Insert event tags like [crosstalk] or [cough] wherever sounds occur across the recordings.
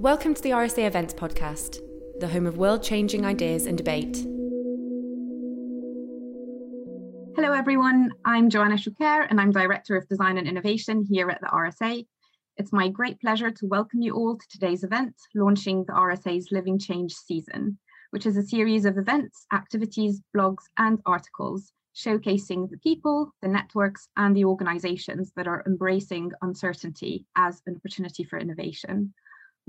Welcome to the RSA Events Podcast, the home of world changing ideas and debate. Hello, everyone. I'm Joanna Choucair, and I'm Director of Design and Innovation here at the RSA. It's my great pleasure to welcome you all to today's event, launching the RSA's Living Change season, which is a series of events, activities, blogs, and articles showcasing the people, the networks, and the organizations that are embracing uncertainty as an opportunity for innovation.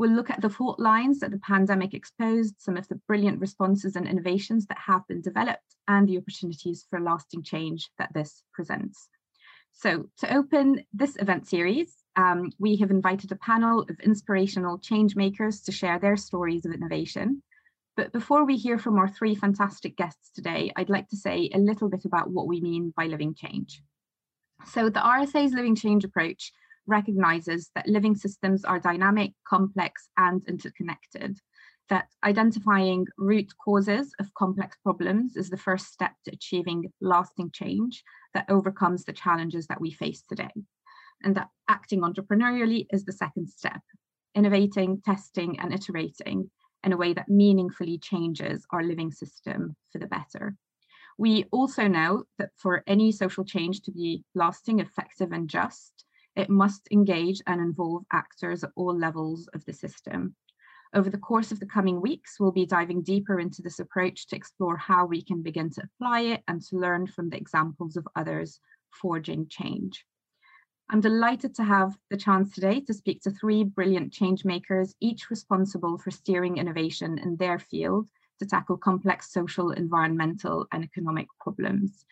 We'll look at the fault lines that the pandemic exposed, some of the brilliant responses and innovations that have been developed, and the opportunities for lasting change that this presents. So to open this event series, um, we have invited a panel of inspirational change makers to share their stories of innovation. But before we hear from our three fantastic guests today, I'd like to say a little bit about what we mean by living change. So the RSA's living change approach recognizes that living systems are dynamic, complex, and interconnected, that identifying root causes of complex problems is the first step to achieving lasting change that overcomes the challenges that we face today, and that acting entrepreneurially is the second step, innovating, testing, and iterating in a way that meaningfully changes our living system for the better. We also know that for any social change to be lasting, effective, and just, it must engage and involve actors at all levels of the system. Over the course of the coming weeks, we'll be diving deeper into this approach to explore how we can begin to apply it and to learn from the examples of others forging change. I'm delighted to have the chance today to speak to three brilliant change makers, each responsible for steering innovation in their field to tackle complex social, environmental, and economic problems.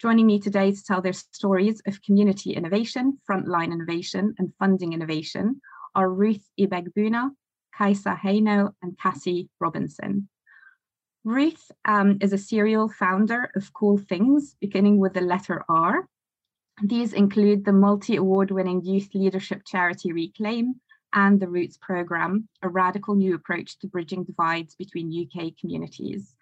Joining me today to tell their stories of community innovation, frontline innovation, and funding innovation are Ruth Ibegbuna, Kaisa Heino, and Cassie Robinson. Ruth um, is a serial founder of cool things, beginning with the letter R. These include the multi-award winning youth leadership charity Reclaim and the Roots programme, a radical new approach to bridging divides between UK communities.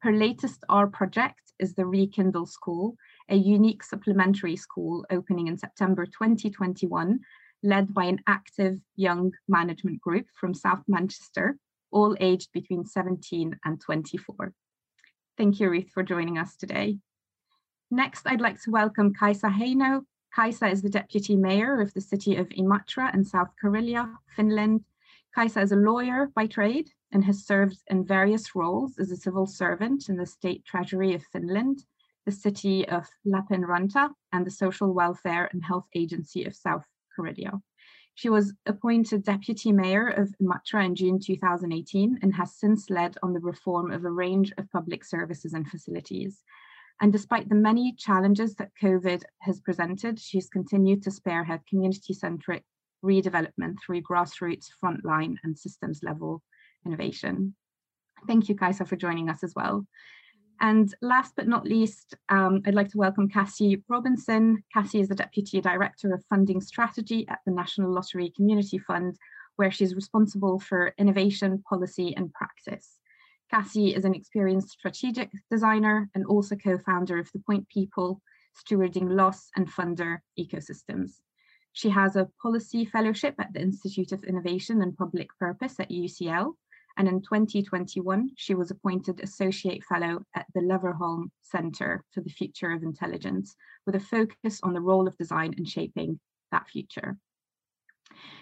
Her latest R project is the Rekindle School, a unique supplementary school opening in September 2021, led by an active young management group from South Manchester, all aged between 17 and 24. Thank you, Ruth, for joining us today. Next, I'd like to welcome Kaisa Heino. Kaisa is the Deputy Mayor of the city of Imatra in South Karelia, Finland. Kaisa is a lawyer by trade and has served in various roles as a civil servant in the State Treasury of Finland, the city of Lappeenranta, and the Social Welfare and Health Agency of South Karelia. She was appointed Deputy Mayor of Imatra in June 2018 and has since led on the reform of a range of public services and facilities. And despite the many challenges that COVID has presented, she's continued to spearhead community-centric redevelopment through grassroots, frontline, and systems level innovation. Thank you, Kaisa, for joining us as well. And last but not least, um, I'd like to welcome Cassie Robinson. Cassie is the Deputy Director of Funding Strategy at the National Lottery Community Fund, where she's responsible for innovation, policy, and practice. Cassie is an experienced strategic designer and also co-founder of The Point People, stewarding loss and funder ecosystems. She has a policy fellowship at the Institute of Innovation and Public Purpose at UCL. And in 2021, she was appointed Associate Fellow at the Leverhulme Center for the Future of Intelligence, with a focus on the role of design in shaping that future.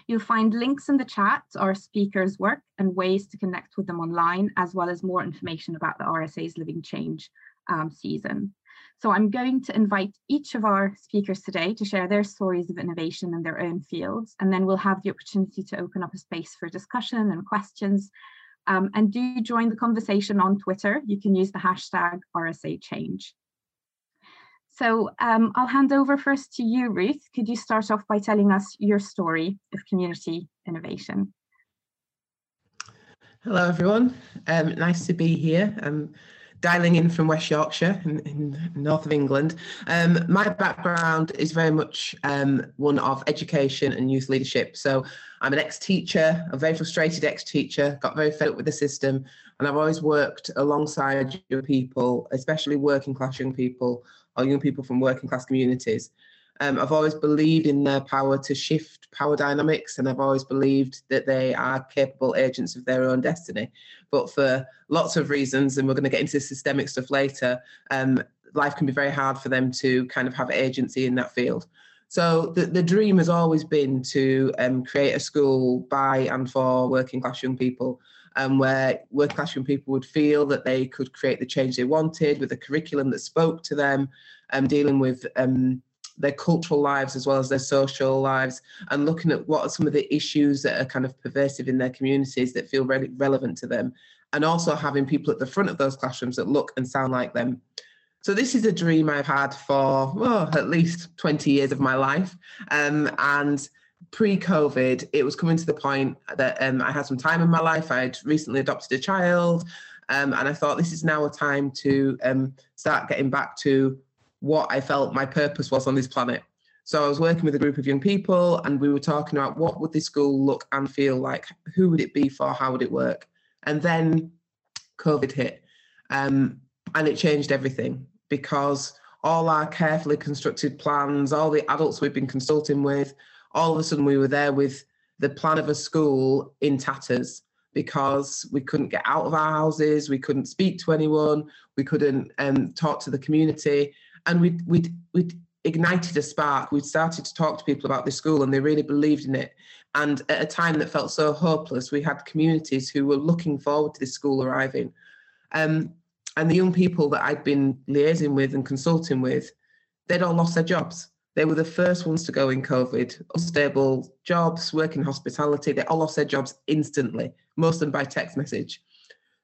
You'll find links in the chat to our speakers' work and ways to connect with them online, as well as more information about the RSA's Living Change um, season. So I'm going to invite each of our speakers today to share their stories of innovation in their own fields, and then we'll have the opportunity to open up a space for discussion and questions. Um, and do join the conversation on Twitter. You can use the hashtag RSA change. So um, I'll hand over first to you, Ruth. Could you start off by telling us your story of community innovation? Hello, everyone. Um, nice to be here. Um, dialing in from West Yorkshire in, in north of England. Um, my background is very much um, one of education and youth leadership. So I'm an ex-teacher, a very frustrated ex-teacher, got very fed up with the system, and I've always worked alongside young people, especially working class young people or young people from working class communities. Um, I've always believed in their power to shift power dynamics, and I've always believed that they are capable agents of their own destiny. But for lots of reasons, and we're going to get into systemic stuff later, um, life can be very hard for them to kind of have agency in that field. So the, the dream has always been to um, create a school by and for working class young people um, where working class young people would feel that they could create the change they wanted with a curriculum that spoke to them, um, dealing with um, their cultural lives as well as their social lives, and looking at what are some of the issues that are kind of pervasive in their communities that feel really relevant to them, and also having people at the front of those classrooms that look and sound like them. So this is a dream I've had for at least 20 years of my life. Um, and pre-COVID, it was coming to the point that um, I had some time in my life. I had recently adopted a child. Um, and I thought this is now a time to um, start getting back to what I felt my purpose was on this planet. So I was working with a group of young people and we were talking about what would this school look and feel like? Who would it be for? How would it work? And then COVID hit. Um, and it changed everything because all our carefully constructed plans, all the adults we've been consulting with, all of a sudden we were there with the plan of a school in tatters because we couldn't get out of our houses, we couldn't speak to anyone, we couldn't um, talk to the community, and we'd, we'd, we'd ignited a spark. We'd started to talk to people about this school, and they really believed in it. And at a time that felt so hopeless, we had communities who were looking forward to this school arriving. Um, and the young people that I'd been liaising with and consulting with, they'd all lost their jobs. They were the first ones to go in COVID, unstable jobs, working hospitality. They all lost their jobs instantly, most of them by text message.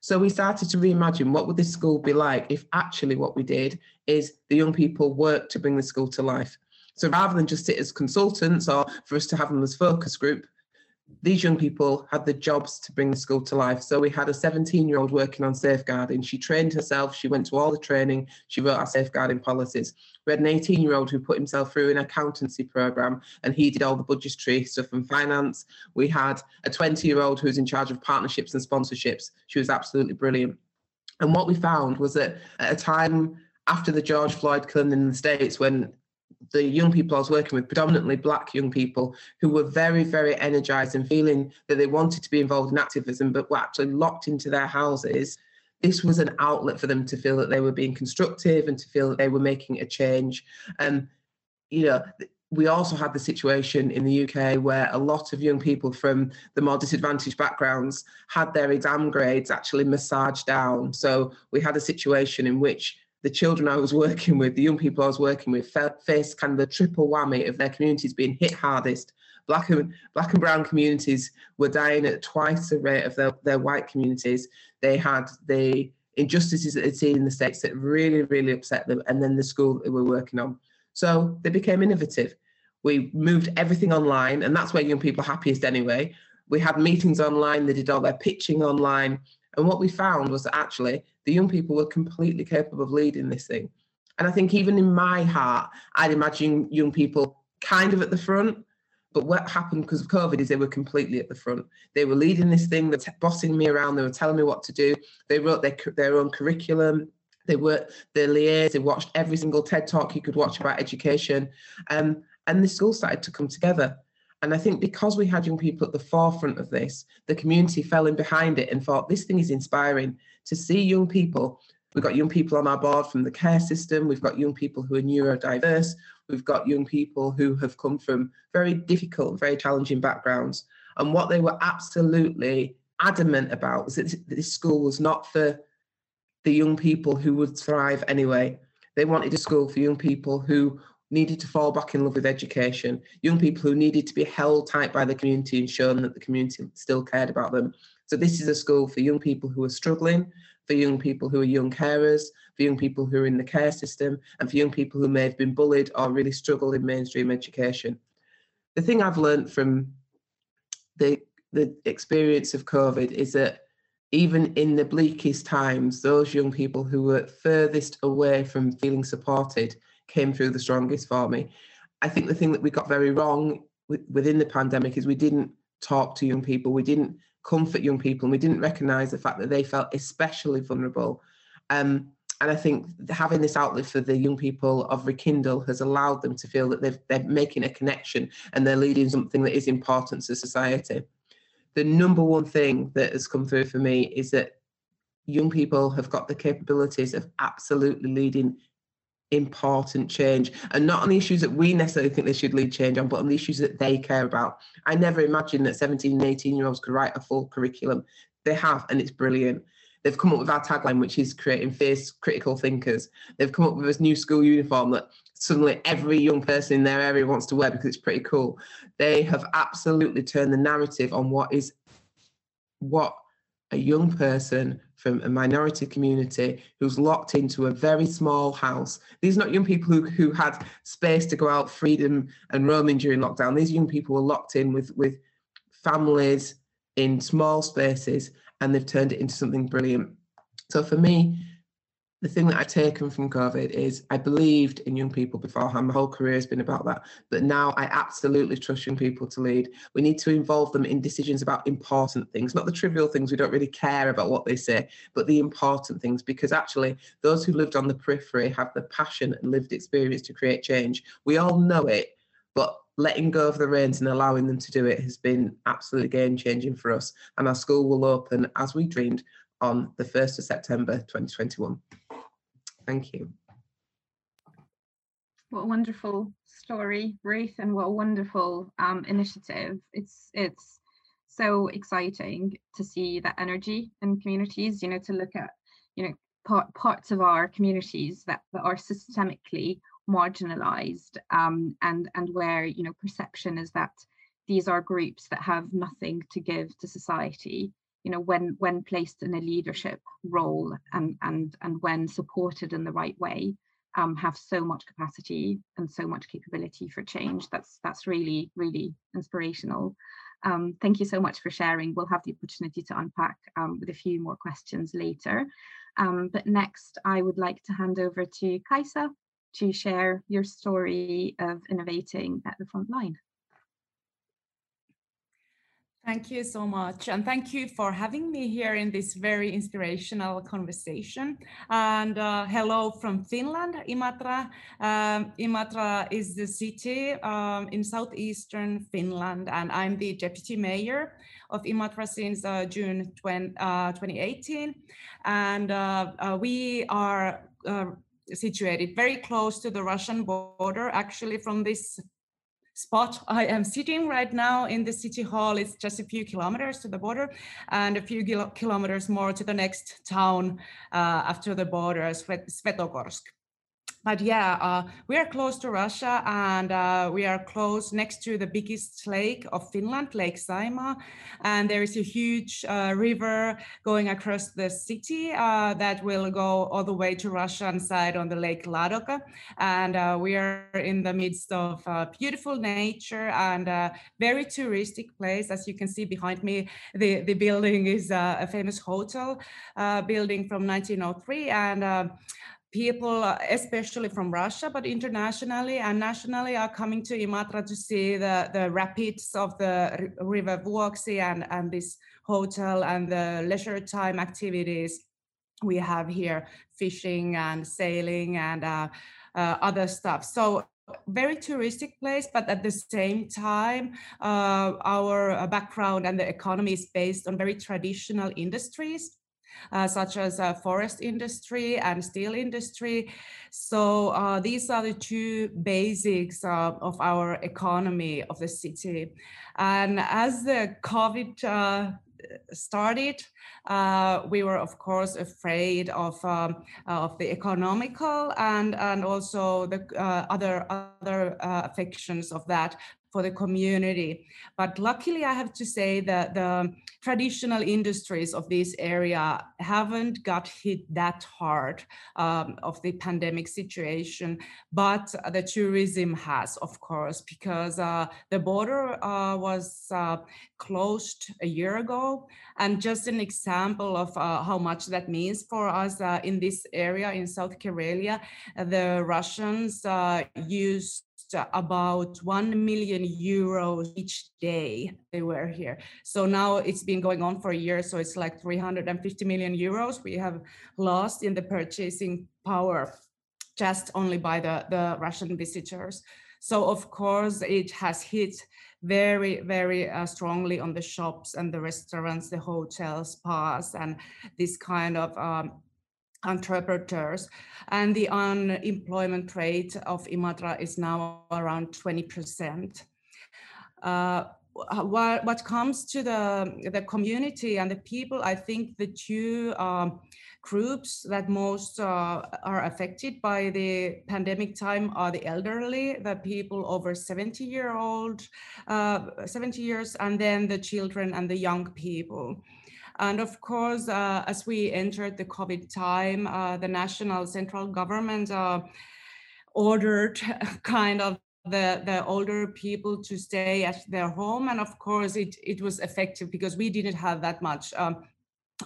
So we started to reimagine what would this school be like if actually what we did is the young people worked to bring the school to life. So rather than just sit as consultants or for us to have them as focus group, these young people had the jobs to bring the school to life. So we had a 17 year old working on safeguarding. She trained herself, she went to all the training, she wrote our safeguarding policies. We had an 18 year old who put himself through an accountancy program and he did all the budgetary stuff and finance. We had a 20 year old who was in charge of partnerships and sponsorships. She was absolutely brilliant. And what we found was that at a time after the George Floyd killing in the States, when the young people I was working with, predominantly black young people, who were very, very energized and feeling that they wanted to be involved in activism, but were actually locked into their houses. This was an outlet for them to feel that they were being constructive and to feel that they were making a change. And, you know, we also had the situation in the UK where a lot of young people from the more disadvantaged backgrounds had their exam grades actually massaged down. So we had a situation in which the children I was working with, the young people I was working with, felt, faced kind of the triple whammy of their communities being hit hardest. Black and black and brown communities were dying at twice the rate of their, their white communities. They had the injustices that they'd seen in the states that really, really upset them, and then the school that they were working on. So they became innovative. We moved everything online, and that's where young people are happiest anyway. We had meetings online, they did all their pitching online. And what we found was that actually the young people were completely capable of leading this thing. And I think even in my heart, I'd imagine young people kind of at the front. But what happened because of COVID is they were completely at the front. They were leading this thing, they were bossing me around, they were telling me what to do. They wrote their, their own curriculum. They were the liaise, they watched every single TED talk you could watch about education. Um, and the school started to come together. And I think because we had young people at the forefront of this, the community fell in behind it and thought this thing is inspiring to see young people. We've got young people on our board from the care system. We've got young people who are neurodiverse. We've got young people who have come from very difficult, very challenging backgrounds. And what they were absolutely adamant about was that this school was not for the young people who would thrive anyway. They wanted a school for young people who needed to fall back in love with education, young people who needed to be held tight by the community and shown that the community still cared about them. So this is a school for young people who are struggling, for young people who are young carers, for young people who are in the care system, and for young people who may have been bullied or really struggle in mainstream education. The thing I've learned from the the experience of COVID is that even in the bleakest times, those young people who were furthest away from feeling supported came through the strongest for me. I think the thing that we got very wrong within the pandemic is we didn't talk to young people, we didn't comfort young people, and we didn't recognise the fact that they felt especially vulnerable. Um, and I think having this outlet for the young people of Rekindle has allowed them to feel that they've, they're making a connection and they're leading something that is important to society. The number one thing that has come through for me is that young people have got the capabilities of absolutely leading important change. And not on the issues that we necessarily think they should lead change on but on the issues that they care about. I never imagined that 17 and 18 year olds could write a full curriculum. They have and it's brilliant. They've come up with our tagline which is creating fierce critical thinkers. They've come up with this new school uniform that suddenly every young person in their area wants to wear because it's pretty cool. They have absolutely turned the narrative on what is what a young person from a minority community who's locked into a very small house. These are not young people who, who had space to go out, freedom and roaming during lockdown. These young people were locked in with, with families in small spaces and they've turned it into something brilliant. So for me, the thing that I've taken from COVID is I believed in young people beforehand. My whole career has been about that. But now I absolutely trust young people to lead. We need to involve them in decisions about important things, not the trivial things. We don't really care about what they say, but the important things, because actually, those who lived on the periphery have the passion and lived experience to create change. We all know it, but letting go of the reins and allowing them to do it has been absolutely game changing for us. And our school will open as we dreamed on the 1st of September 2021. Thank you. What a wonderful story, Ruth, and what a wonderful um, initiative. It's it's so exciting to see that energy in communities, you know, to look at, you know, part, parts of our communities that, that are systemically marginalized um, and, and where, you know, perception is that these are groups that have nothing to give to society you know when when placed in a leadership role and and and when supported in the right way um, have so much capacity and so much capability for change. That's that's really really inspirational. Um, thank you so much for sharing. We'll have the opportunity to unpack um, with a few more questions later. Um, but next i would like to hand over to kaisa to share your story of innovating at the front line Thank you so much. And thank you for having me here in this very inspirational conversation. And uh, hello from Finland, Imatra. Um, Imatra is the city um, in southeastern Finland, and I'm the deputy mayor of Imatra since uh, June 20, uh, 2018. And uh, uh, we are uh, situated very close to the Russian border, actually from this spot I am sitting right now in the city hall. It's just a few kilometers to the border and a few kilometers more to the next town uh, after the border, Svetogorsk but yeah, uh, we are close to Russia and uh, we are close next to the biggest lake of Finland, Lake Saimaa. And there is a huge uh, river going across the city uh, that will go all the way to Russian side on the Lake Ladoga. And uh, we are in the midst of uh, beautiful nature and a very touristic place. As you can see behind me, the, the building is a famous hotel building from 1903. And people, uh, especially from Russia, but internationally and nationally, are coming to Imatra to see the, the rapids of the River Vuoksi and, and this hotel and the leisure time activities we have here, fishing and sailing and uh, uh, other stuff. So very touristic place, but at the same time, uh, our uh, background and the economy is based on very traditional industries such as uh, forest industry and steel industry. So uh, these are the two basics uh, of our economy of the city. And as the COVID uh, started, uh, we were of course afraid of um, of the economical and and also the uh, other other uh, affections of that for the community. But luckily, I have to say that the traditional industries of this area haven't got hit that hard um, of the pandemic situation, but the tourism has, of course, because uh, the border uh, was uh, closed a year ago. And just an example of uh, how much that means for us uh, in this area in South Karelia, the Russians uh, used about 1 million euros each day they were here. So now it's been going on for a year, so it's like 350 million euros we have lost in the purchasing power just only by the, the Russian visitors. So of course it has hit very, very uh, strongly on the shops and the restaurants, the hotels, spas, and this kind of um, entrepreneurs. And the unemployment rate of Imatra is now around 20%. Uh, what, comes to the, the community and the people, I think the two um, groups that most uh, are affected by the pandemic time are the elderly, the people over 70 year old, uh, 70 years, and then the children and the young people. And of course, uh, as we entered the COVID time, uh, the national central government uh, ordered [laughs] kind of the, the older people to stay at their home. And of course, it, it was effective because we didn't have that much um,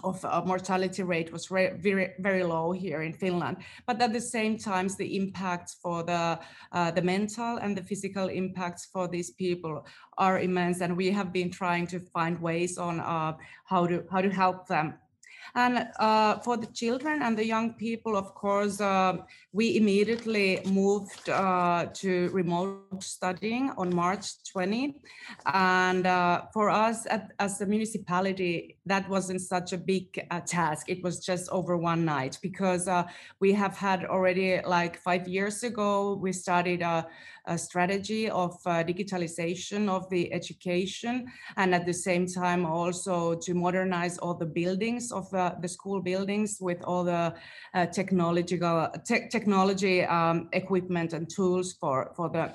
of uh, mortality rate was very very low here in Finland. But at the same time, the impacts for the uh, the mental and the physical impacts for these people are immense, and we have been trying to find ways on uh, how to how to help them and uh, for the children and the young people, of course, uh, we immediately moved uh, to remote studying on March 20. And uh, for us at, as a municipality, that wasn't such a big uh, task. It was just over one night because uh, we have had already like five years ago, we started strategy of uh, digitalization of the education and at the same time also to modernize all the buildings of uh, the school buildings with all the uh, technological te technology um, equipment and tools for for the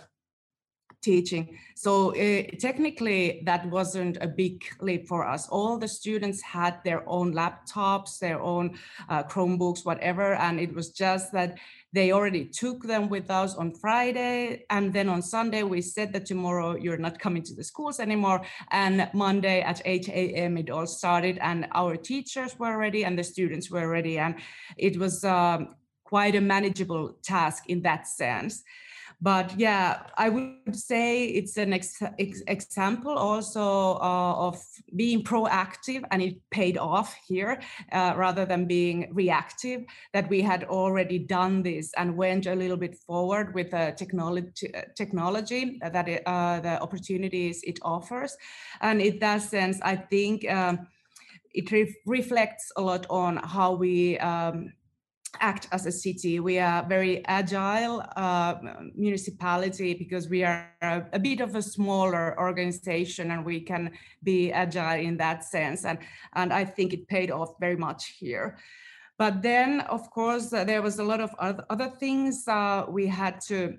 teaching. So uh, technically, that wasn't a big leap for us. All the students had their own laptops, their own uh, Chromebooks, whatever, and it was just that they already took them with us on Friday. And then on Sunday, we said that tomorrow you're not coming to the schools anymore. And Monday at 8 a.m., it all started, and our teachers were ready and the students were ready. And it was um, quite a manageable task in that sense but yeah i would say it's an ex- ex- example also uh, of being proactive and it paid off here uh, rather than being reactive that we had already done this and went a little bit forward with the technology technology that it, uh, the opportunities it offers. And in that sense i think um, it re- reflects a lot on how we um, act as a city. We are very agile uh, municipality because we are a, a, bit of a smaller organization and we can be agile in that sense. And, and I think it paid off very much here. But then, of course, uh, there was a lot of other, other things uh, we had to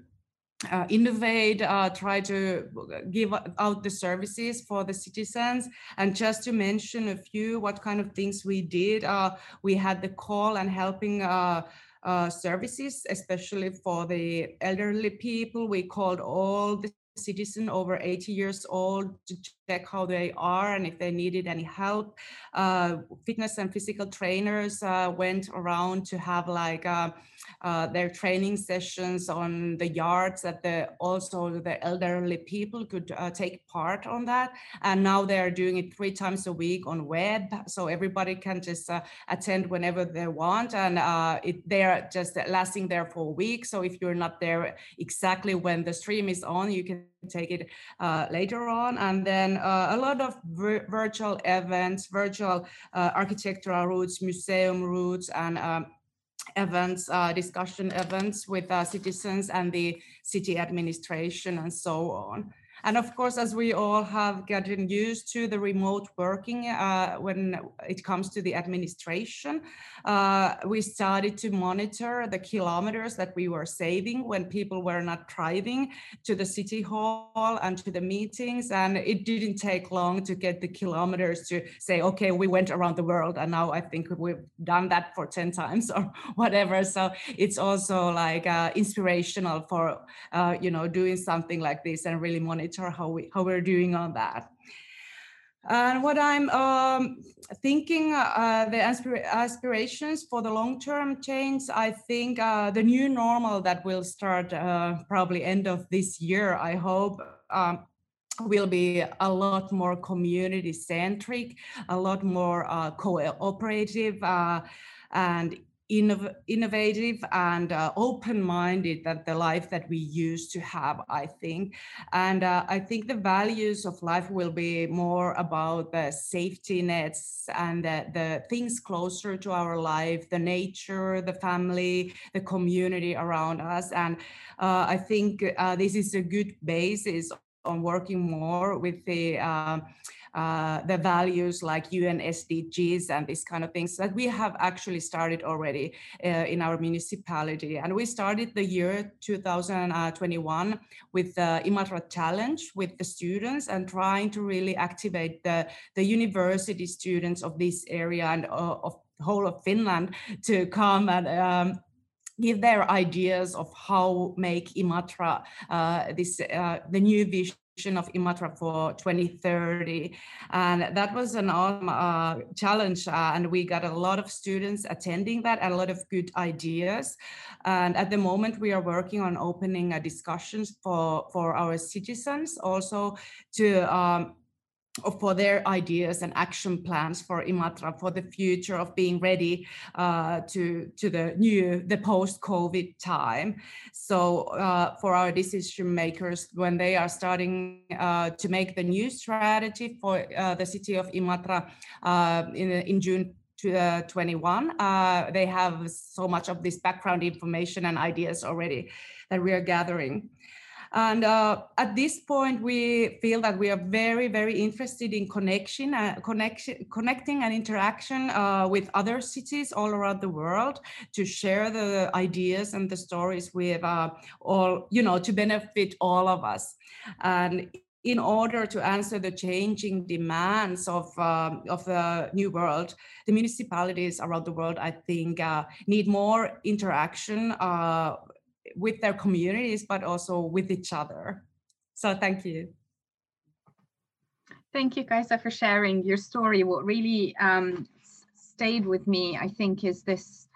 uh, innovate, uh, try to give out the services for the citizens. And just to mention a few, what kind of things we did, uh, we had the call and helping uh, uh, services, especially for the elderly people. We called all the citizen over 80 years old to check how they are and if they needed any help. Uh, fitness and physical trainers uh, went around to have like uh, uh, their training sessions on the yards that the also the elderly people could uh, take part on that. And now they're doing it three times a week on web, so everybody can just uh, attend whenever they want, and it, they're just lasting there for a week. So if you're not there exactly when the stream is on, you can take it uh, later on. And then uh, a lot of vir virtual events, virtual uh, architectural routes, museum routes, and um, events, uh, discussion events with uh, citizens and the city administration and so on. And of course, as we all have gotten used to the remote working uh, when it comes to the administration, uh, we started to monitor the kilometers that we were saving when people were not driving to the city hall and to the meetings. And it didn't take long to get the kilometers to say, okay, we went around the world and now I think we've done that for 10 times [laughs] or whatever. So it's also like uh, inspirational for, uh, you know, doing something like this and really monitor how we how we're doing on that. And what I'm um, thinking, uh, the aspir- aspirations for the long-term change, I think uh, the new normal that will start uh, probably end of this year, I hope, um, will be a lot more community centric, a lot more uh, cooperative uh, and innovative and uh, open-minded than the life that we used to have i think. And uh, i think the values of life will be more about the safety nets and the, the things closer to our life the nature the family the community around us. And uh, i think uh, this is a good basis on working more with the um, uh, the values like UN SDGs and these kind of things that we have actually started already uh, in our municipality. And we started the year 2021 with the Imatra Challenge with the students and trying to really activate the, the university students of this area and uh, of the whole of Finland to come and um, give their ideas of how make Imatra uh, this uh, the new vision of Imatra for 2030. And that was an awesome uh, challenge. Uh, and we got a lot of students attending that and a lot of good ideas. And at the moment, we are working on opening uh, discussions for, for our citizens also to um, for their ideas and action plans for Imatra for the future of being ready uh, to to the new the post COVID time. So uh, for our decision makers, when they are starting uh, to make the new strategy for uh, the city of Imatra uh, in in June 21, uh, they have so much of this background information and ideas already that we are gathering. And uh, at this point, we feel that we are very, very interested in connection, uh, connection, connecting and interaction uh, with other cities all around the world to share the ideas and the stories with uh, all, you know, to benefit all of us. And in order to answer the changing demands of, um, of the new world, the municipalities around the world, I think, uh, need more interaction uh, with their communities, but also with each other. So thank you. Thank you, Kaisa, for sharing your story. What really um, stayed with me, I think, is this,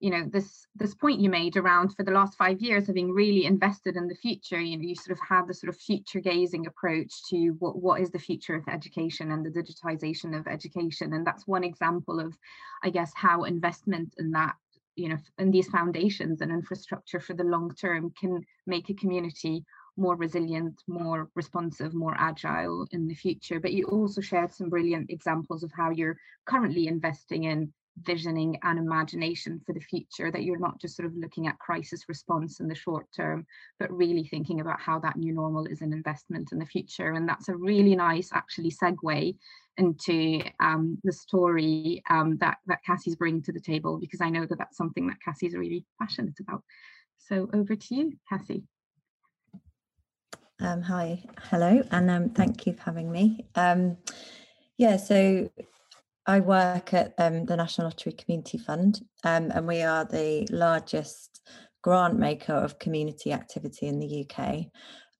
you know, this this point you made around for the last five years having really invested in the future. You know, you sort of had the sort of future gazing approach to what what is the future of education and the digitization of education, and that's one example of, I guess, how investment in that you know, and these foundations and infrastructure for the long term can make a community more resilient, more responsive, more agile in the future. But you also shared some brilliant examples of how you're currently investing in visioning and imagination for the future, that you're not just sort of looking at crisis response in the short term, but really thinking about how that new normal is an investment in the future. And that's a really nice actually segue into um, the story um, that, that Cassie's bringing to the table, because I know that that's something that Cassie's really passionate about. So over to you, Cassie. Um, hi, hello, and um, thank you for having me. Um, yeah, so I work at um, the National Lottery Community Fund, um, and we are the largest grant maker of community activity in the UK.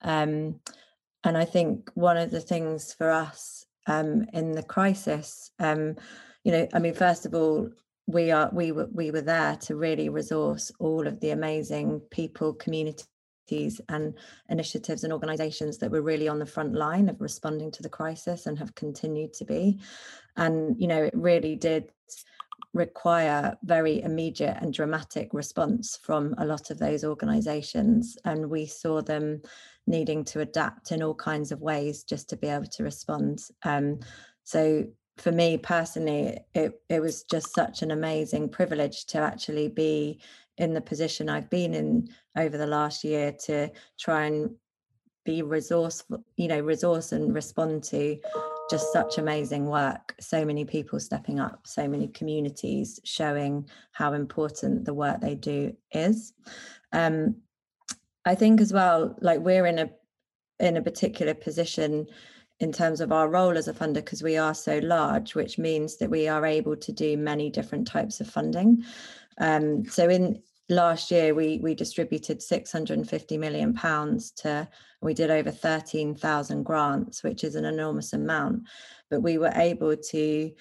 Um, and I think one of the things for us um, in the crisis, um, you know, I mean, first of all, we are we were we were there to really resource all of the amazing people, community and initiatives and organizations that were really on the front line of responding to the crisis and have continued to be. And you know it really did require very immediate and dramatic response from a lot of those organizations and we saw them needing to adapt in all kinds of ways just to be able to respond. Um, so for me personally it, it was just such an amazing privilege to actually be in the position I've been in over the last year to try and be resourceful, you know, resource and respond to just such amazing work. So many people stepping up, so many communities showing how important the work they do is. Um, I think as well, like we're in a in a particular position in terms of our role as a funder because we are so large, which means that we are able to do many different types of funding. Um, so in last year we we distributed 650 million pounds to we did over 13,000 grants which is an enormous amount. But we were able to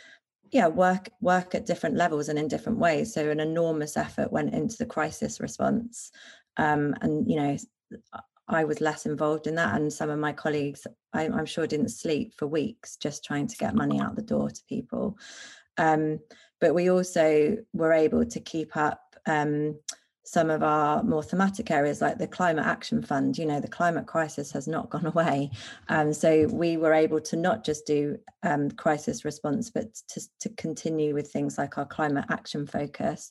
yeah work work at different levels and in different ways. So an enormous effort went into the crisis response. Um, and you know I was less involved in that, and some of my colleagues, I, am sure, didn't sleep for weeks just trying to get money out the door to people. Um, but we also were able to keep up um, some of our more thematic areas like the climate action fund you know the climate crisis has not [laughs] gone away. Um, so we were able to not just do um, crisis response but to, to continue with things like our climate action focus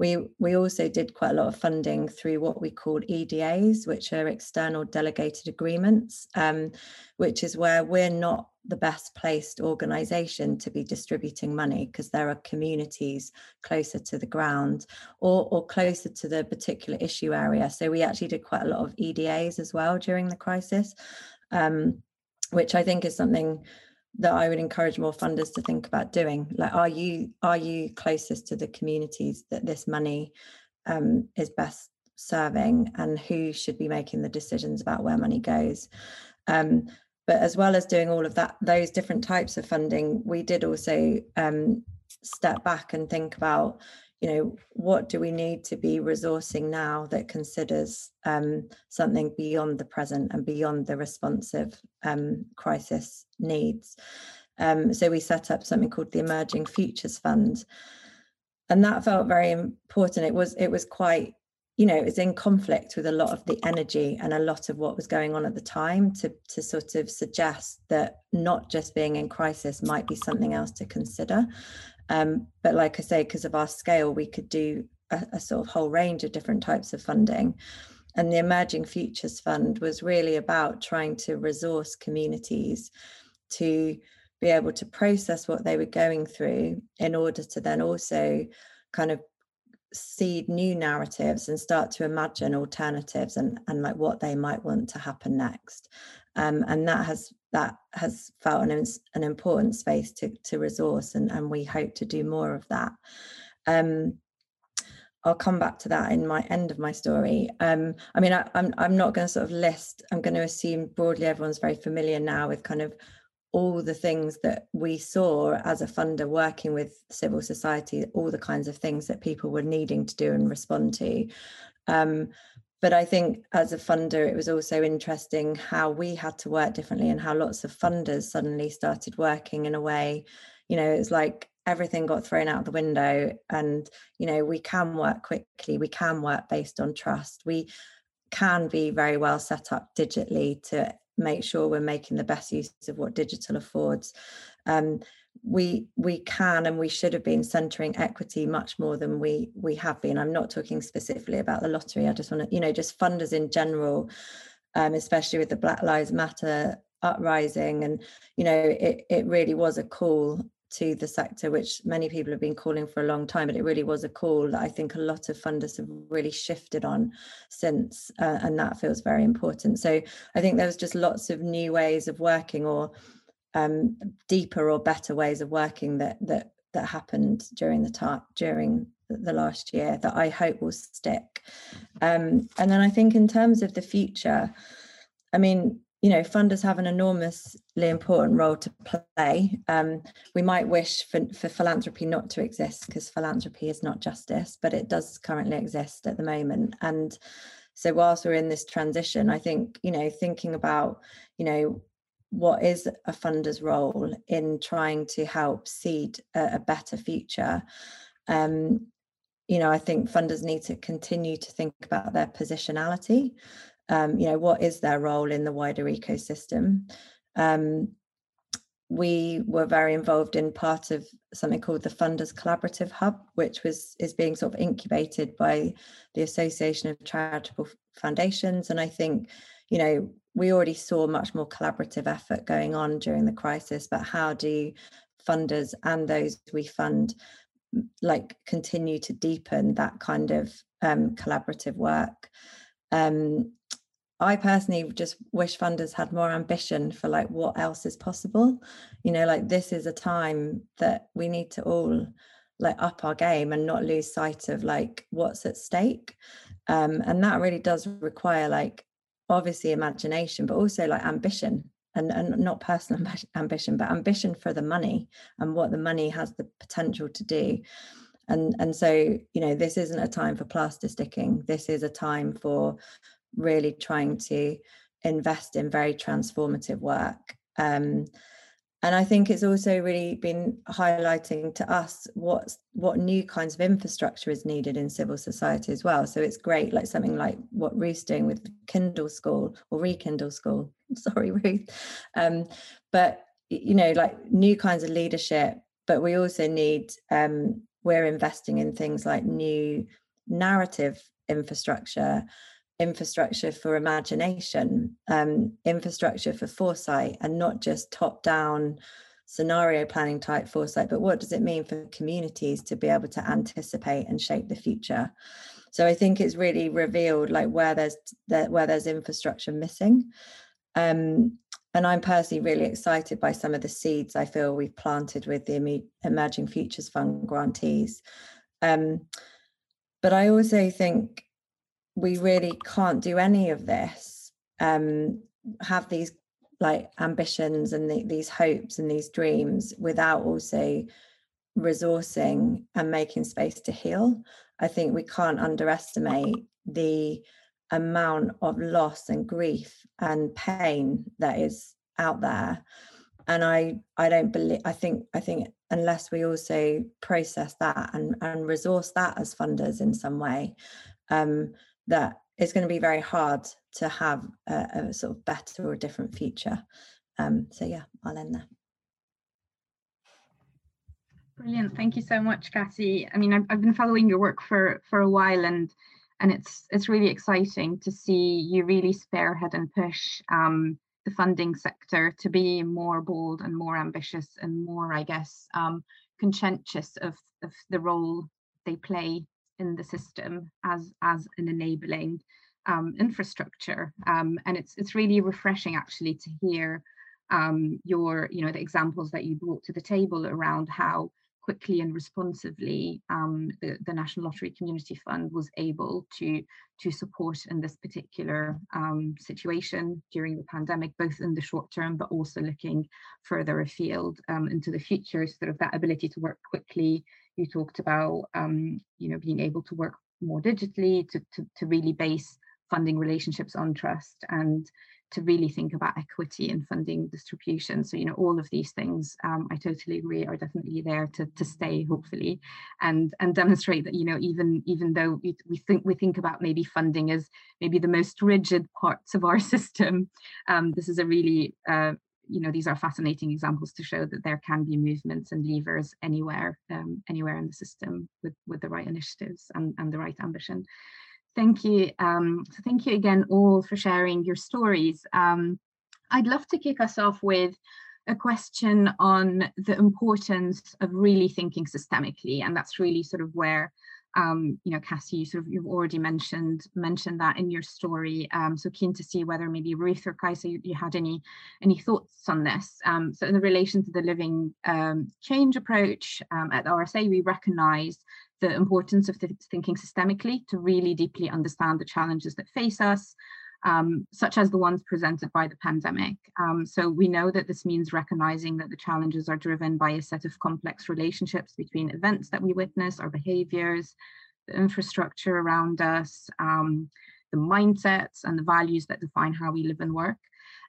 we we also did quite a lot of funding through what we call EDAs, which are external delegated agreements, um, which is where we're not the best placed organisation to be distributing money because there are communities closer to the ground or or closer to the particular issue area. So we actually did quite a lot of EDAs as well during the crisis, um, which I think is something that I would encourage more funders to think about doing. Like, are you are you closest to the communities that this money um, is best serving, and who should be making the decisions about where money goes? Um, but as well as doing all of that, those different types of funding, we did also um, step back and think about you know what do we need to be resourcing now that considers um, something beyond the present and beyond the responsive um, crisis needs? Um, so we set up something called the emerging futures fund and that felt very important. It was it was quite you know it was in conflict with a lot of the energy and a lot of what was going on at the time to to sort of suggest that not just being in crisis might be something else to consider um, but like I say, because of our scale, we could do a, a sort of whole range of different types of funding. And the Emerging Futures Fund was really about trying to resource communities to be able to process what they were going through in order to then also kind of seed new narratives and start to imagine alternatives and, and like what they might want to happen next um, and that has that has felt an, an important space to, to resource and, and we hope to do more of that um, I'll come back to that in my end of my story. Um, I mean, I, I'm I'm not going to sort of list. I'm going to assume broadly everyone's very familiar now with kind of all the things that we saw as a funder working with civil society, all the kinds of things that people were needing to do and respond to. Um, but I think as a funder, it was also interesting how we had to work differently and how lots of funders suddenly started working in a way, you know, it's like everything got thrown out the window and, you know, we can work quickly, we can work based on trust. We can be very well set up digitally to make sure we're making the best use of what digital affords. Um, we we can and we should have been centering equity much more than we we have been. I'm not talking specifically about the lottery. I just want to you know just funders in general um, especially with the black lives matter uprising and you know it, it really was a call to the sector which many people have been calling for a long time but it really was a call that i think a lot of funders have really shifted on since uh, and that feels very important. So i think there was just lots of new ways of working or um, deeper or better ways of working that that that happened during the time during the last year that I hope will stick. Um, and then I think in terms of the future, I mean, you know, funders have an enormously important role to play. Um, we might wish for, for philanthropy not to exist because philanthropy is not justice, but it does currently exist at the moment. And so whilst we're in this transition, I think, you know, thinking about, you know, what is a funder's role in trying to help seed a, a better future? Um, you know i think funders need to continue to think about their positionality. Um, you know what is their role in the wider ecosystem? Um, we were very involved in part of something called the funders collaborative hub which was is being sort of incubated by the association of charitable foundations. And i think you know we already saw much more collaborative effort going on during the crisis but how do funders and those we fund like continue to deepen that kind of um, collaborative work? Um, i personally just wish funders had more ambition for like what else is possible. You know like this is a time that we need to all like up our game and not lose sight of like what's at stake. Um, and that really does require like obviously imagination but also like ambition and, and not personal [laughs] ambition but ambition for the money and what the money has the potential to do. And and so you know this isn't a time for plaster sticking. This is a time for really trying to invest in very transformative work. Um, and I think it's also really been highlighting to us what what new kinds of infrastructure is needed in civil society as well. So it's great, like something like what Ruth's doing with Kindle School or Rekindle School. [laughs] Sorry, Ruth. Um, but you know, like new kinds of leadership. But we also need um, we're investing in things like new narrative infrastructure infrastructure for imagination, um, infrastructure for foresight, and not just top down scenario planning type foresight, but what does it mean for communities to be able to anticipate and shape the future? So I think it's really revealed like where there's where there's infrastructure missing. Um, and I'm personally really excited by some of the seeds I feel we've planted with the Emerging Futures Fund grantees. Um, but I also think we really can't do any of this um, have these like ambitions and the, these hopes and these dreams without also resourcing and making space to heal. I think we can't underestimate the amount of loss and grief and pain that is out there. And i i don't believe i think i think unless we also process that and and resource that as funders in some way um that it's going to be very hard to have a, a sort of better or different future. Um, so yeah, I'll end there. Brilliant. Thank you so much, Cassie. I mean, I've, I've been following your work for, for a while and and it's it's really exciting to see you really spearhead and push um, the funding sector to be more bold and more ambitious and more, I guess, um, conscientious of, of the role they play in the system as as an enabling um, infrastructure um, and it's it's really refreshing actually to hear um, your you know the examples that you brought to the table around how quickly and responsively um, the, the, National Lottery Community Fund was able to, to support in this particular um, situation during the pandemic, both in the short term, but also looking further afield um, into the future, sort of that ability to work quickly. You talked about, um, you know, being able to work more digitally, to, to, to really base funding relationships on trust and to really think about equity and funding distribution. So, you know, all of these things, um, I totally agree, are definitely there to, to stay, hopefully, and and demonstrate that, you know, even even though we, we think we think about maybe funding as maybe the most rigid parts of our [laughs] system, um, this is a really uh, you know these are fascinating examples to show that there can be movements and levers anywhere um, anywhere in the system with with the right initiatives and, and the right ambition Thank you. Um, so thank you again all for sharing your stories. Um, I'd love to kick us off with a question on the importance of really thinking systemically, and that's really sort of where um, you know, Cassie, you sort of you've already mentioned mentioned that in your story. Um, so keen to see whether maybe Ruth or Kaisa, you, you had any any thoughts on this. Um, so in the relation to the living um, change approach um, at the RSA, we recognise the importance of th thinking systemically to really deeply understand the challenges that face us, um, such as the ones presented by the pandemic. Um, so we know that this means recognizing that the challenges are driven by a set of complex relationships between events that we witness, our behaviors, the infrastructure around us, um, the mindsets and the values that define how we live and work.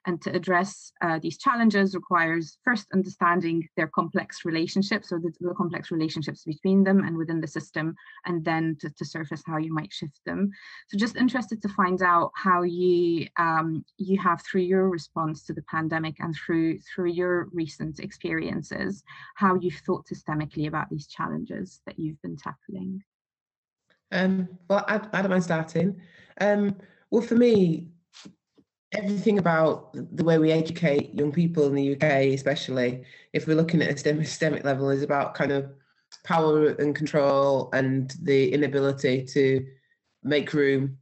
And to address uh, these challenges requires first understanding their complex relationships or the, the, complex relationships between them and within the system, and then to, to, surface how you might shift them. So just interested to find out how you um, you have through your response to the pandemic and through through your recent experiences, how you've thought systemically about these challenges that you've been tackling. Um, well, I, I don't mind starting. Um, well, for me, everything about the way we educate young people in the UK, especially if we're looking at a systemic level, is about kind of power and control and the inability to make room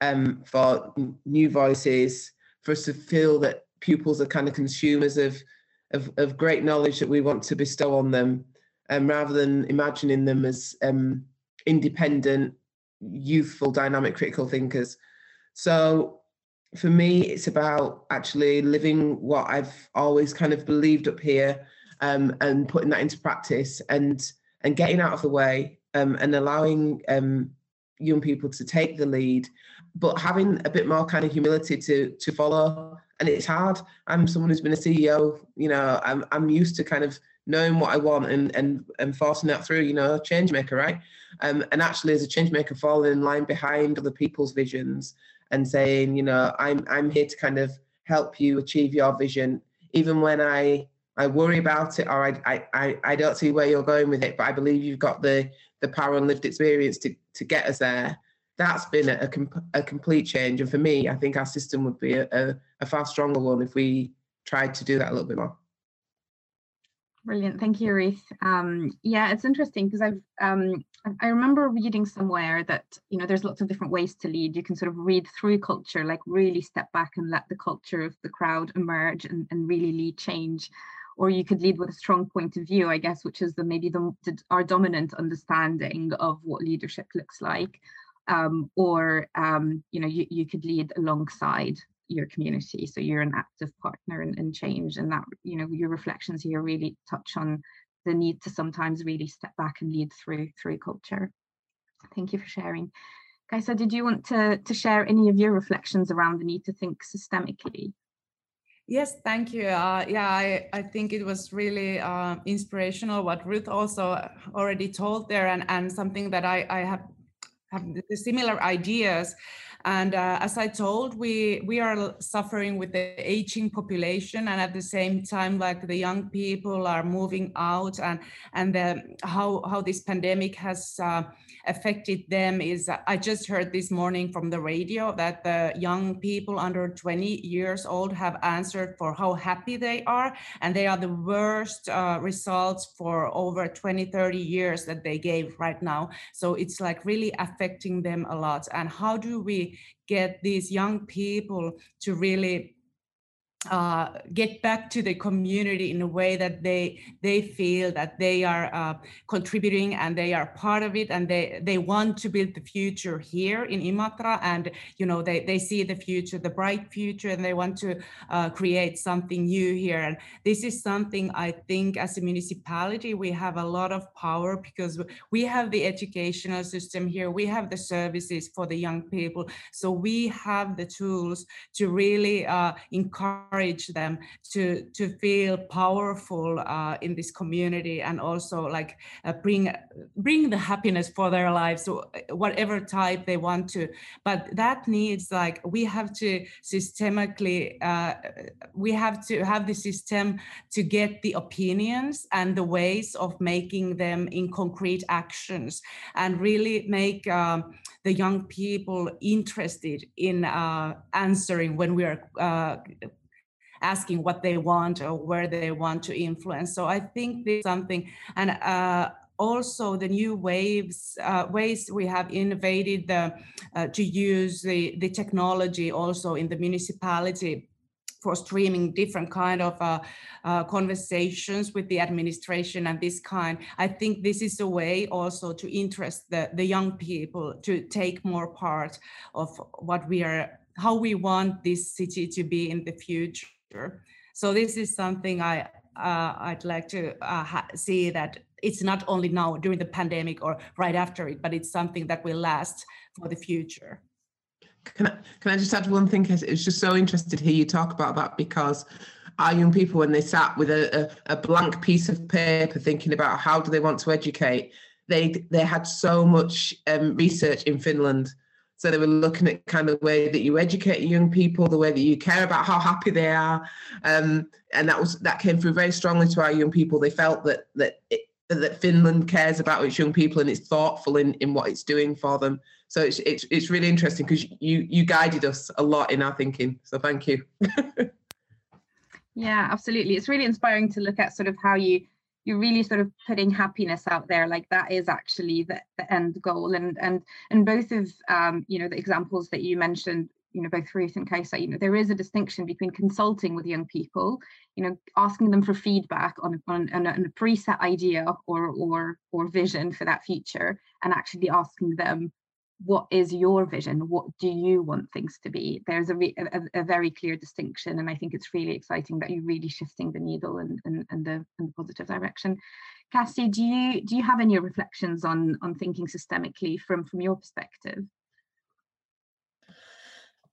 um, for new voices, for us to feel that pupils are kind of consumers of, of, of great knowledge that we want to bestow on them. um, rather than imagining them as um, independent, youthful, dynamic, critical thinkers. So for me, it's about actually living what I've always kind of believed up here um, and putting that into practice and and getting out of the way um, and allowing um, young people to take the lead, but having a bit more kind of humility to to follow. And it's hard. I'm someone who's been a CEO. You know, I'm I'm used to kind of knowing what I want and and and forcing that through. You know, change maker, right? Um, and actually, as a change maker, falling in line behind other people's visions and saying, you know, I'm I'm here to kind of help you achieve your vision, even when I I worry about it or I, I, I don't see where you're going with it, but I believe you've got the the power and lived experience to, to get us there. That's been a, a, complete change. And for me, I think our system would be a, a, a far stronger one if we tried to do that a little bit more. Brilliant, thank you, Ruth. Um, yeah, it's interesting because I've um, I remember reading somewhere that you know there's lots of different ways to lead. You can sort of read through culture, like really step back and let the culture of the crowd emerge and, and really lead change or you could lead with a strong point of view, I guess, which is the maybe the, the our dominant understanding of what leadership looks like. Um, or um, you know, you, you could lead alongside your community. So you're an active partner in, in change, and that you know your reflections here really touch on the need to sometimes really step back and lead through through culture. Thank you for sharing. Kaisa, did you want to, to share any of your reflections around the need to think systemically? Yes, thank you. Uh, yeah, I, I think it was really uh, inspirational what Ruth also already told there, and, and something that I, I have have similar ideas. And uh, as I told, we we are suffering with the aging population, and at the same time, like the young people are moving out, and and the, how how this pandemic has uh, affected them is I just heard this morning from the radio that the young people under 20 years old have answered for how happy they are. And they are the worst uh, results for over 20, 30 years that they gave right now. So it's like really affecting them a lot. And how do we get these young people to really uh, get back to the community in a way that they they feel that they are uh, contributing and they are part of it and they they want to build the future here in Imatra and you know they they see the future the bright future and they want to uh, create something new here. And this is something I think as a municipality we have a lot of power because we have the educational system here. We have the services for the young people. So we have the tools to really uh, encourage encourage them to to feel powerful uh, in this community and also like uh, bring bring the happiness for their lives uh, whatever type they want to. But that needs like we have to systemically uh, we have to have the system to get the opinions and the ways of making them in concrete actions and really make um, the young people interested in uh, answering when we are uh, asking what they want or where they want to influence. So I think this something, and uh, also the new waves uh, ways we have innovated the, uh, to use the, the technology also in the municipality for streaming different kind of uh, uh, conversations with the administration and this kind. I think this is a way also to interest the, the young people to take more part of what we are, how we want this city to be in the future. So this is something I uh, I'd like to uh, see that it's not only now during the pandemic or right after it, but it's something that will last for the future. Can I, can I just add one thing? It's just so interested to hear you talk about that because our young people, when they sat with a, a, a blank piece of paper thinking about how do they want to educate, they they had so much um, research in Finland so they were looking at kind of the way that you educate young people, the way that you care about how happy they are, um, and that was that came through very strongly to our young people. They felt that that it, that Finland cares about its young people and it's thoughtful in, in what it's doing for them. So it's it's it's really interesting because you you guided us a lot in our thinking. So thank you. [laughs] yeah, absolutely. It's really inspiring to look at sort of how you you're really sort of putting happiness out there like that is actually the, the end goal. And and and both of um, you know the examples that you mentioned you know, both Ruth and Kaisa, you know, there is a distinction between consulting with young people, you know, asking them for feedback on, on, on, a, on a preset idea or, or, or vision for that future, and actually asking them, what is your vision? What do you want things to be? There's a, a, a, very clear distinction, and I think it's really exciting that you're really shifting the needle and and and the, in the positive direction. Cassie, do you do you have any reflections on on thinking systemically from from your perspective?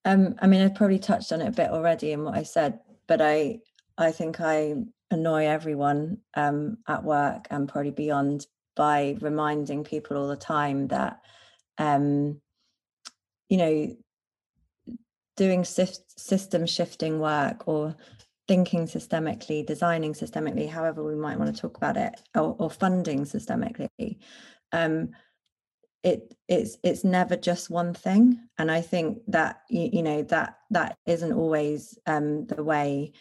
Um, I mean, I've probably touched on it a bit already in what I said, but I I think I annoy everyone um, at work and probably beyond by reminding people all the time that um, you know doing system shifting work or thinking systemically designing systemically however we might want to talk about it or, or funding systemically um, it it's it's never just one thing. And i think that you, you know that that isn't always um the way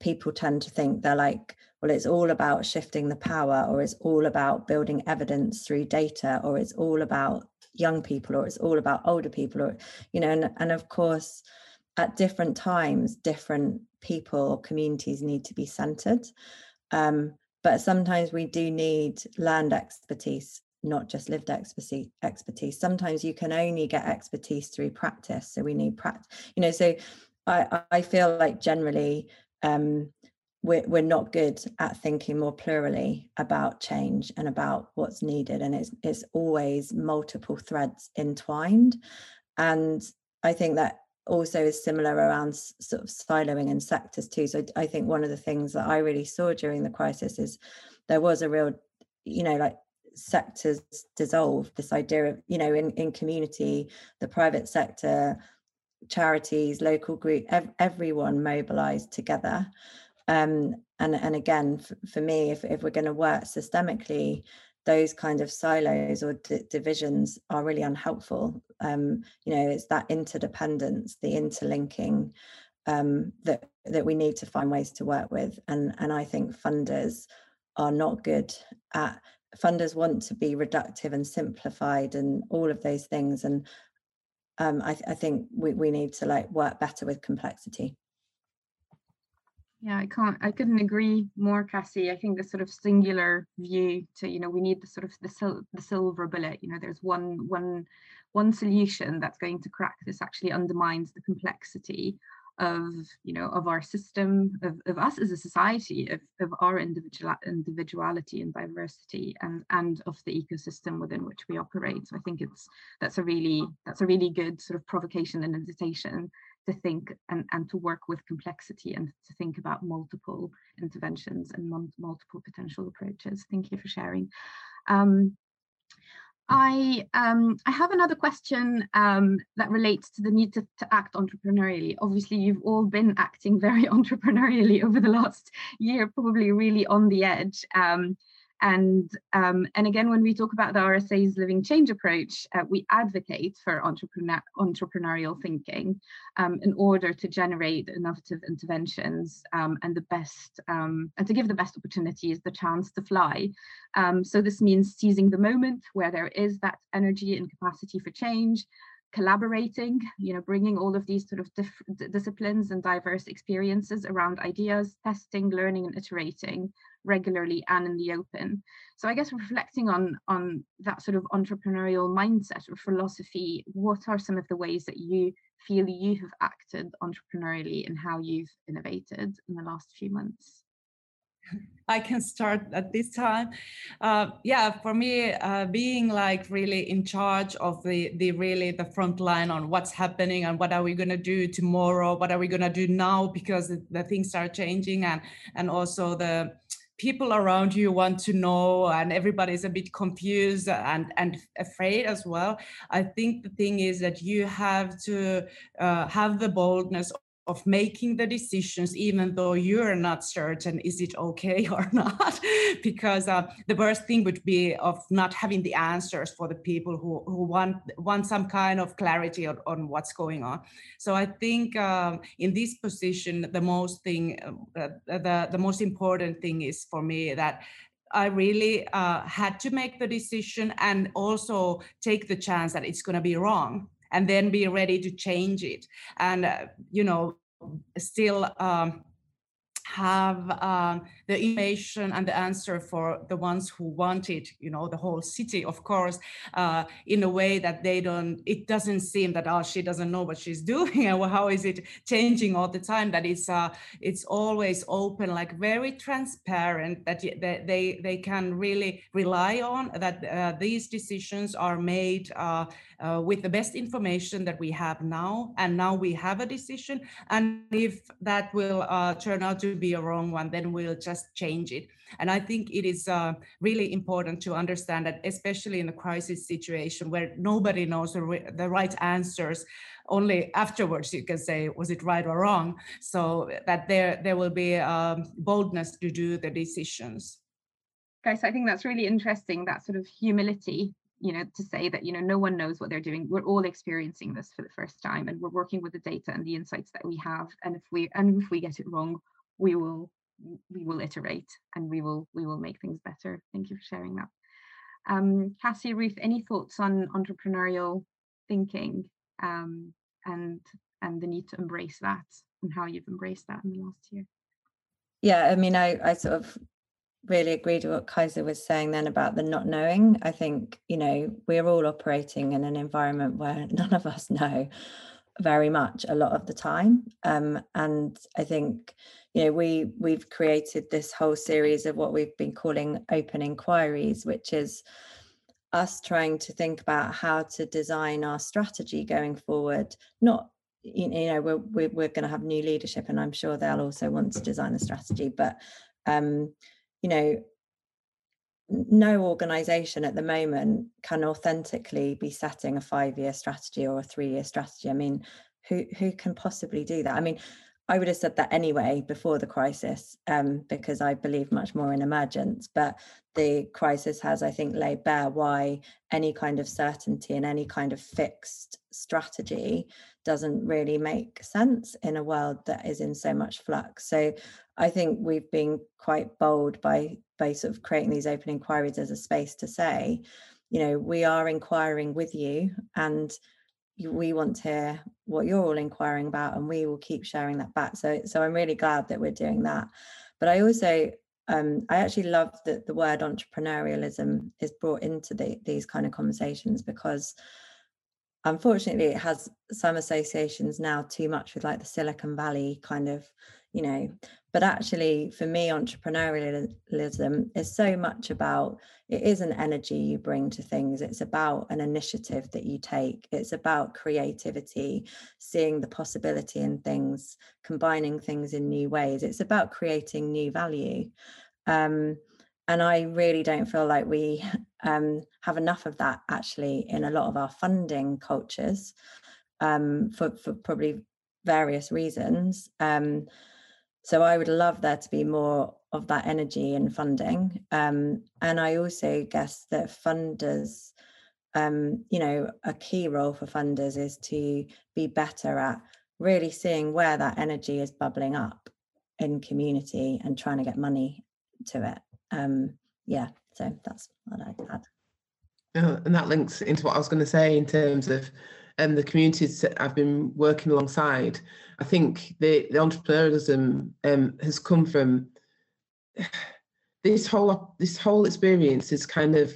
people tend to think. They're like well it's all about shifting the power or it's all about building evidence through data or it's all about young people or it's all about older people or you know and, and of course at different times different people or communities need to be centered. Um, but sometimes we do need learned expertise not just lived expertise expertise. Sometimes you can only get expertise through practice so we need practice you know so i i feel like generally um we're, we're not good at thinking more plurally about change and about what's needed and it's it's always multiple threads entwined. And i think that also is similar around sort of siloing in sectors too. So i think one of the things that i really saw during the crisis is there was a real you know like sectors dissolve this idea of you know in, in community the private sector charities local group ev- everyone mobilized together um, and and again for, for me if, if we're going to work systemically those kind of silos or d- divisions are really unhelpful. Um, you know it's that interdependence the interlinking um, that that we need to find ways to work with. And and i think funders are not good at funders want to be reductive and simplified and all of those things. And um, I, I, think we, we need to like work better with complexity yeah i can't i couldn't agree more cassie. I think the sort of singular view to you know we need the sort of the, sil- the silver bullet you know there's one one one solution that's going to crack this actually undermines the complexity of you know of our system of, of us as a society of, of our individual individuality and diversity and and of the ecosystem within which we operate. So i think it's that's a really that's a really good sort of provocation and invitation to think and, and to work with complexity and to think about multiple interventions and multiple potential approaches thank you for sharing um, I um, I have another question um, that relates to the need to, to, act entrepreneurially. Obviously, you've all been acting very [laughs] entrepreneurially over the last year, probably really on the edge. Um, and um, and again, when we talk about the RSA's living change approach, uh, we advocate for entrepreneur, entrepreneurial thinking um, in order to generate innovative interventions um, and the best um, and to give the best opportunities the chance to fly. Um, so this means seizing the moment where there is that energy and capacity for change, collaborating, you know, bringing all of these sort of disciplines and diverse experiences around ideas, testing, learning, and iterating regularly and in the open. So I guess reflecting on on that sort of entrepreneurial mindset or philosophy, what are some of the ways that you feel you have acted entrepreneurially and how you've innovated in the last few months? [laughs] I can start at this time. Uh, yeah, for me, uh, being like really in charge of the the really the front line on what's happening and what are we gonna do tomorrow, what are we gonna do now because the, things are changing and and also the people around you want to know and everybody's a bit confused and and afraid as well i think the thing is that you have to uh, have the boldness of making the decisions even though you're not certain is it okay [laughs] or not? Because uh, the worst thing would be of not having the answers for the people who, who want want some kind of clarity on, on what's going on. So i think um, in this position the most thing uh, the, the most important thing is for me that I really uh, had to make the decision and also take the chance that it's going to be wrong and then be ready to change it. And uh, you know still um, have um, the information and the answer for the ones who want it you know the whole city of course uh, in a way that they don't it doesn't seem that oh she doesn't know what she's [laughs] doing and how is it changing all the time that it's uh, it's always open like very transparent that they they can really rely on that uh, these decisions are made uh, uh, with the best information that we have now. And now we have a decision. And if that will uh, turn out to be a wrong one then we'll just change it. And i think it is uh, really important to understand that especially in a crisis situation where nobody knows the, re- the right answers only afterwards you can say was it right or wrong? So that there there will be um, boldness to do the decisions. Kaisa i think that's really interesting that sort of humility you know to say that you know no one knows what they're doing. We're all experiencing this for the first time and we're working with the data and the insights that we have and if we and if we get it wrong we will we will iterate and we will we will make things better. Thank you for sharing that. Um cassie ruth any thoughts on entrepreneurial thinking um and and the need to embrace that and how you've embraced that in the last year? Yeah i mean i i sort of really agreed with what Kaisa was saying then about the not knowing. I think, you know, we're all operating in an environment where [laughs] none of us know very much a lot of the time. Um, and I think, you know, we we've created this whole series of what we've been calling open inquiries, which is us trying to think about how to design our strategy going forward, not you know we're we're, we're going to have new leadership and i'm sure they'll also want to design a strategy but um you know no organization at the moment can authentically be setting a five year strategy or a three year strategy. I mean who who can possibly do that? I mean i would have said that anyway before the crisis um, because i believe much more in emergence but the crisis has i think laid bare why any kind of certainty and any kind of fixed strategy doesn't really make sense in a world that is in so much flux so I think we've been quite bold by by sort of creating these open inquiries as a space to say, you know, we are inquiring with you and we want to hear what you're all inquiring about and we will keep sharing that back. So so I'm really glad that we're doing that. But I also um, I actually love that the word entrepreneurialism is brought into the, these kind of conversations because unfortunately it has some associations now too much with like the Silicon Valley kind of you know but actually for me entrepreneurialism is so much about it is an energy you bring to things. It's about an initiative that you take. It's about creativity seeing the possibility in things combining things in new ways. It's about creating new value. Um, and i really don't feel like we um, have enough of that actually in a lot of our funding cultures um, for, for probably various reasons um, so I would love there to be more of that energy in funding. Um, and I also guess that funders, um, you know, a key role for funders is to be better at really seeing where that energy is bubbling up in community and trying to get money to it. Um, yeah, so that's what I'd add. Uh, and that links into what I was going to say in terms of um, the communities that I've been working alongside. I think the, the entrepreneurialism um, has come from [sighs] this whole this whole experience has kind of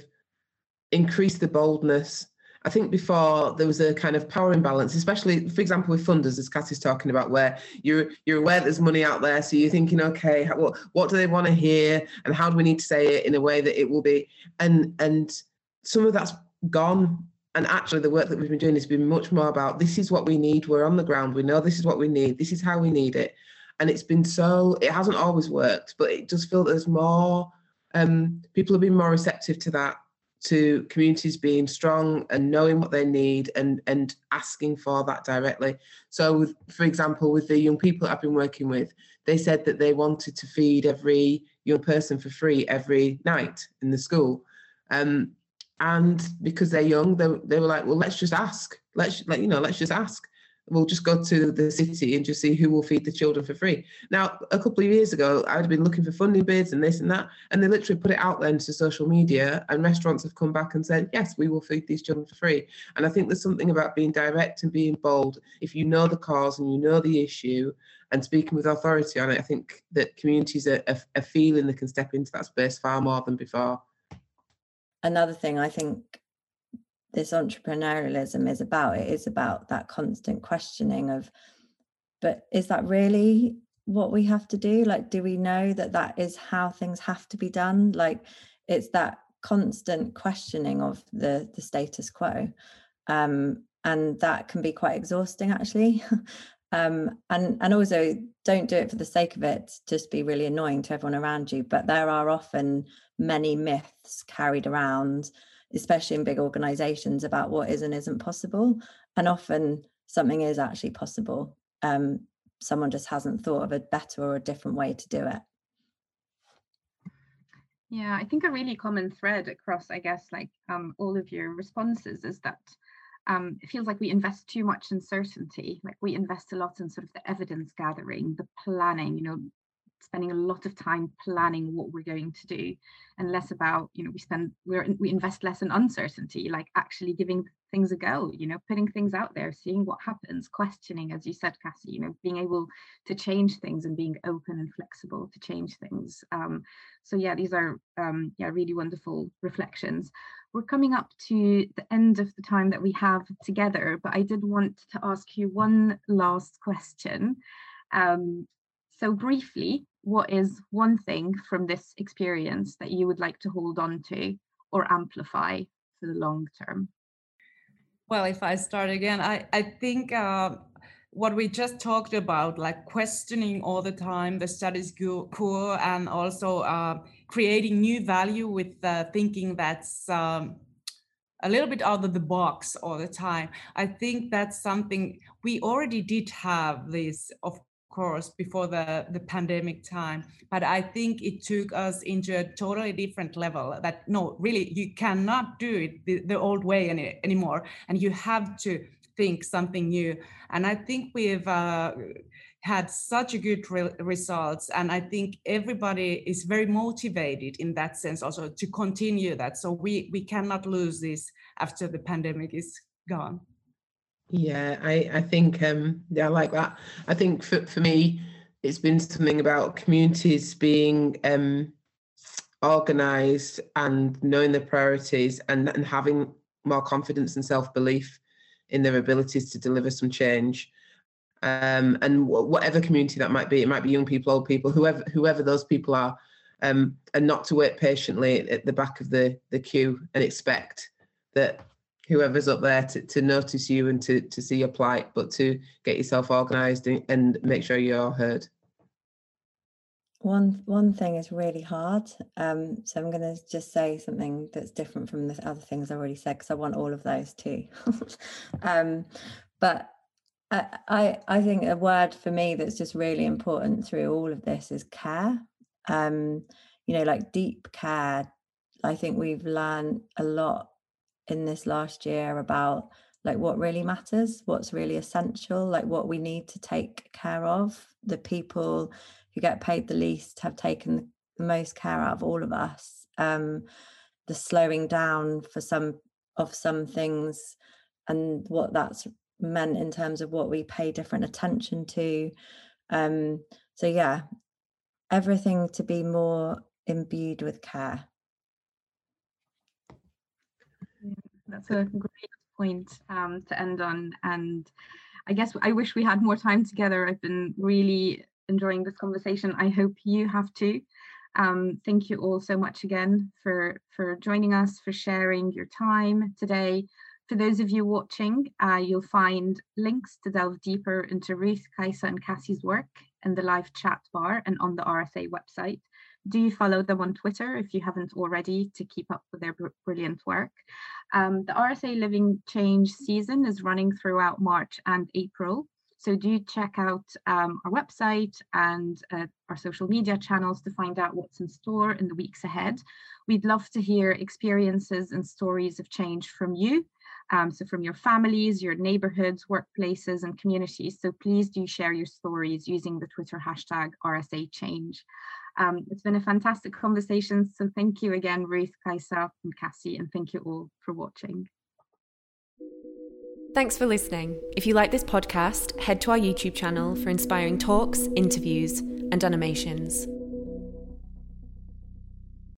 increased the boldness. I think before there was a kind of power imbalance, especially for example with funders, as Cassie's talking about, where you're you're aware there's money out there, so you're thinking, okay, what what do they want to hear, and how do we need to say it in a way that it will be, and and some of that's gone and actually the work that we've been doing has been much more about this is what we need we're on the ground we know this is what we need this is how we need it. And it's been so it hasn't always worked but it does feel there's more um, people have been more receptive to that to communities being strong and knowing what they need and and asking for that directly. So with, for example with the young people i've been working with they said that they wanted to feed every young person for free every night in the school. Um, and because they're young they, they were like well let's just ask. Let's like you know let's just ask we'll just go to the city and just see who will feed the children for free. Now, a couple of years ago, I'd been looking for funding bids and this and that, and they literally put it out there into social media, and restaurants have come back and said, yes, we will feed these children for free. And I think there's something about being direct and being bold. If you know the cause and you know the issue and speaking with authority on it, I think that communities are, are, are feeling they can step into that space far more than before. Another thing I think this entrepreneurialism is about it is about that constant questioning of but is that really what we have to do? Like do we know that that is how things have to be done? Like it's that constant questioning of the the status quo. Um and that can be quite exhausting actually. [laughs] Um and and also don't do it for the sake of it just be really annoying to everyone around you but there are often many myths carried around especially in big organizations, about what is and isn't possible. And often something is actually possible. Um, someone just hasn't thought of a better or a different way to do it. Yeah, I think a really common thread across, I guess, like um, all of your responses is that um, it feels like we invest too much in certainty. Like we invest a lot in sort of the evidence gathering, the planning, you know, spending a lot of time planning what we're going to do and less about you know we spend we're we invest less in uncertainty like actually giving things a go you know putting things out there seeing what happens questioning as you said cassie you know being able to change things and being open and flexible to change things. Um, so yeah these are um, yeah really wonderful reflections. We're coming up to the end of the time that we have together but i did want to ask you one last question. Um, so briefly what is one thing from this experience that you would like to hold on to or amplify for the long term? Well, if I start again, I, I think uh, what we just talked about, like questioning all the time the status quo and also uh, creating new value with uh, thinking that's um, a little bit out of the box all the time. I think that's something we already did have this, of course before the the pandemic time. But i think it took us into a totally different level that no really you cannot do it the, the old way any, anymore. And you have to think something new. And i think we've uh, had such a good re- results. And i think everybody is very motivated in that sense also to continue that. So we we cannot lose this after the pandemic is gone yeah, I, I think um yeah, I like that. I think for, for me, it's been something about communities being um organized and knowing their priorities and, and having more confidence and self-belief in their abilities to deliver some change. Um, and whatever community that might be, it might be young people, old people, whoever whoever those people are, um, and not to wait patiently at the back of the the queue and expect that whoever's up there to, to notice you and to, to see your plight, but to get yourself organised and, and make sure you're heard. One one thing is really hard. Um, so I'm going to just say something that's different from the other things I already said because I want all of those too. [laughs] um, but I, I I think a word for me that's just really important through all of this is care. Um, you know, like deep care. I think we've learned a lot in this last year about like what really matters, what's really essential, like what we need to take care of. The people who get paid the least have taken the most care out of all of us. Um, the slowing down for some of some things and what that's meant in terms of what we pay different attention to. Um, so yeah, everything to be more imbued with care. That's a great point um, to end on. And I guess I wish we had more time together. I've been really enjoying this conversation. I hope you have too. Um, thank you all so much again for, for joining us, for sharing your time today. For those of you watching, uh, you'll find links to delve deeper into Ruth, Kaisa and Cassie's work in the live chat bar and on the RSA website. Do follow them on Twitter if you haven't already to keep up with their br brilliant work. Um, the RSA Living Change season is running throughout March and April. So do check out um, our website and uh, our social media channels to find out what's in store in the weeks ahead. We'd love to hear experiences and stories of change from you. Um, so from your families, your neighborhoods, workplaces, and communities. So please do share your stories using the Twitter hashtag RSA Change. Um, it's been a fantastic conversation. So thank you again, Ruth, Kaisa, and Cassie, and thank you all for watching. Thanks for listening. If you like this podcast, head to our YouTube channel for inspiring talks, interviews, and animations.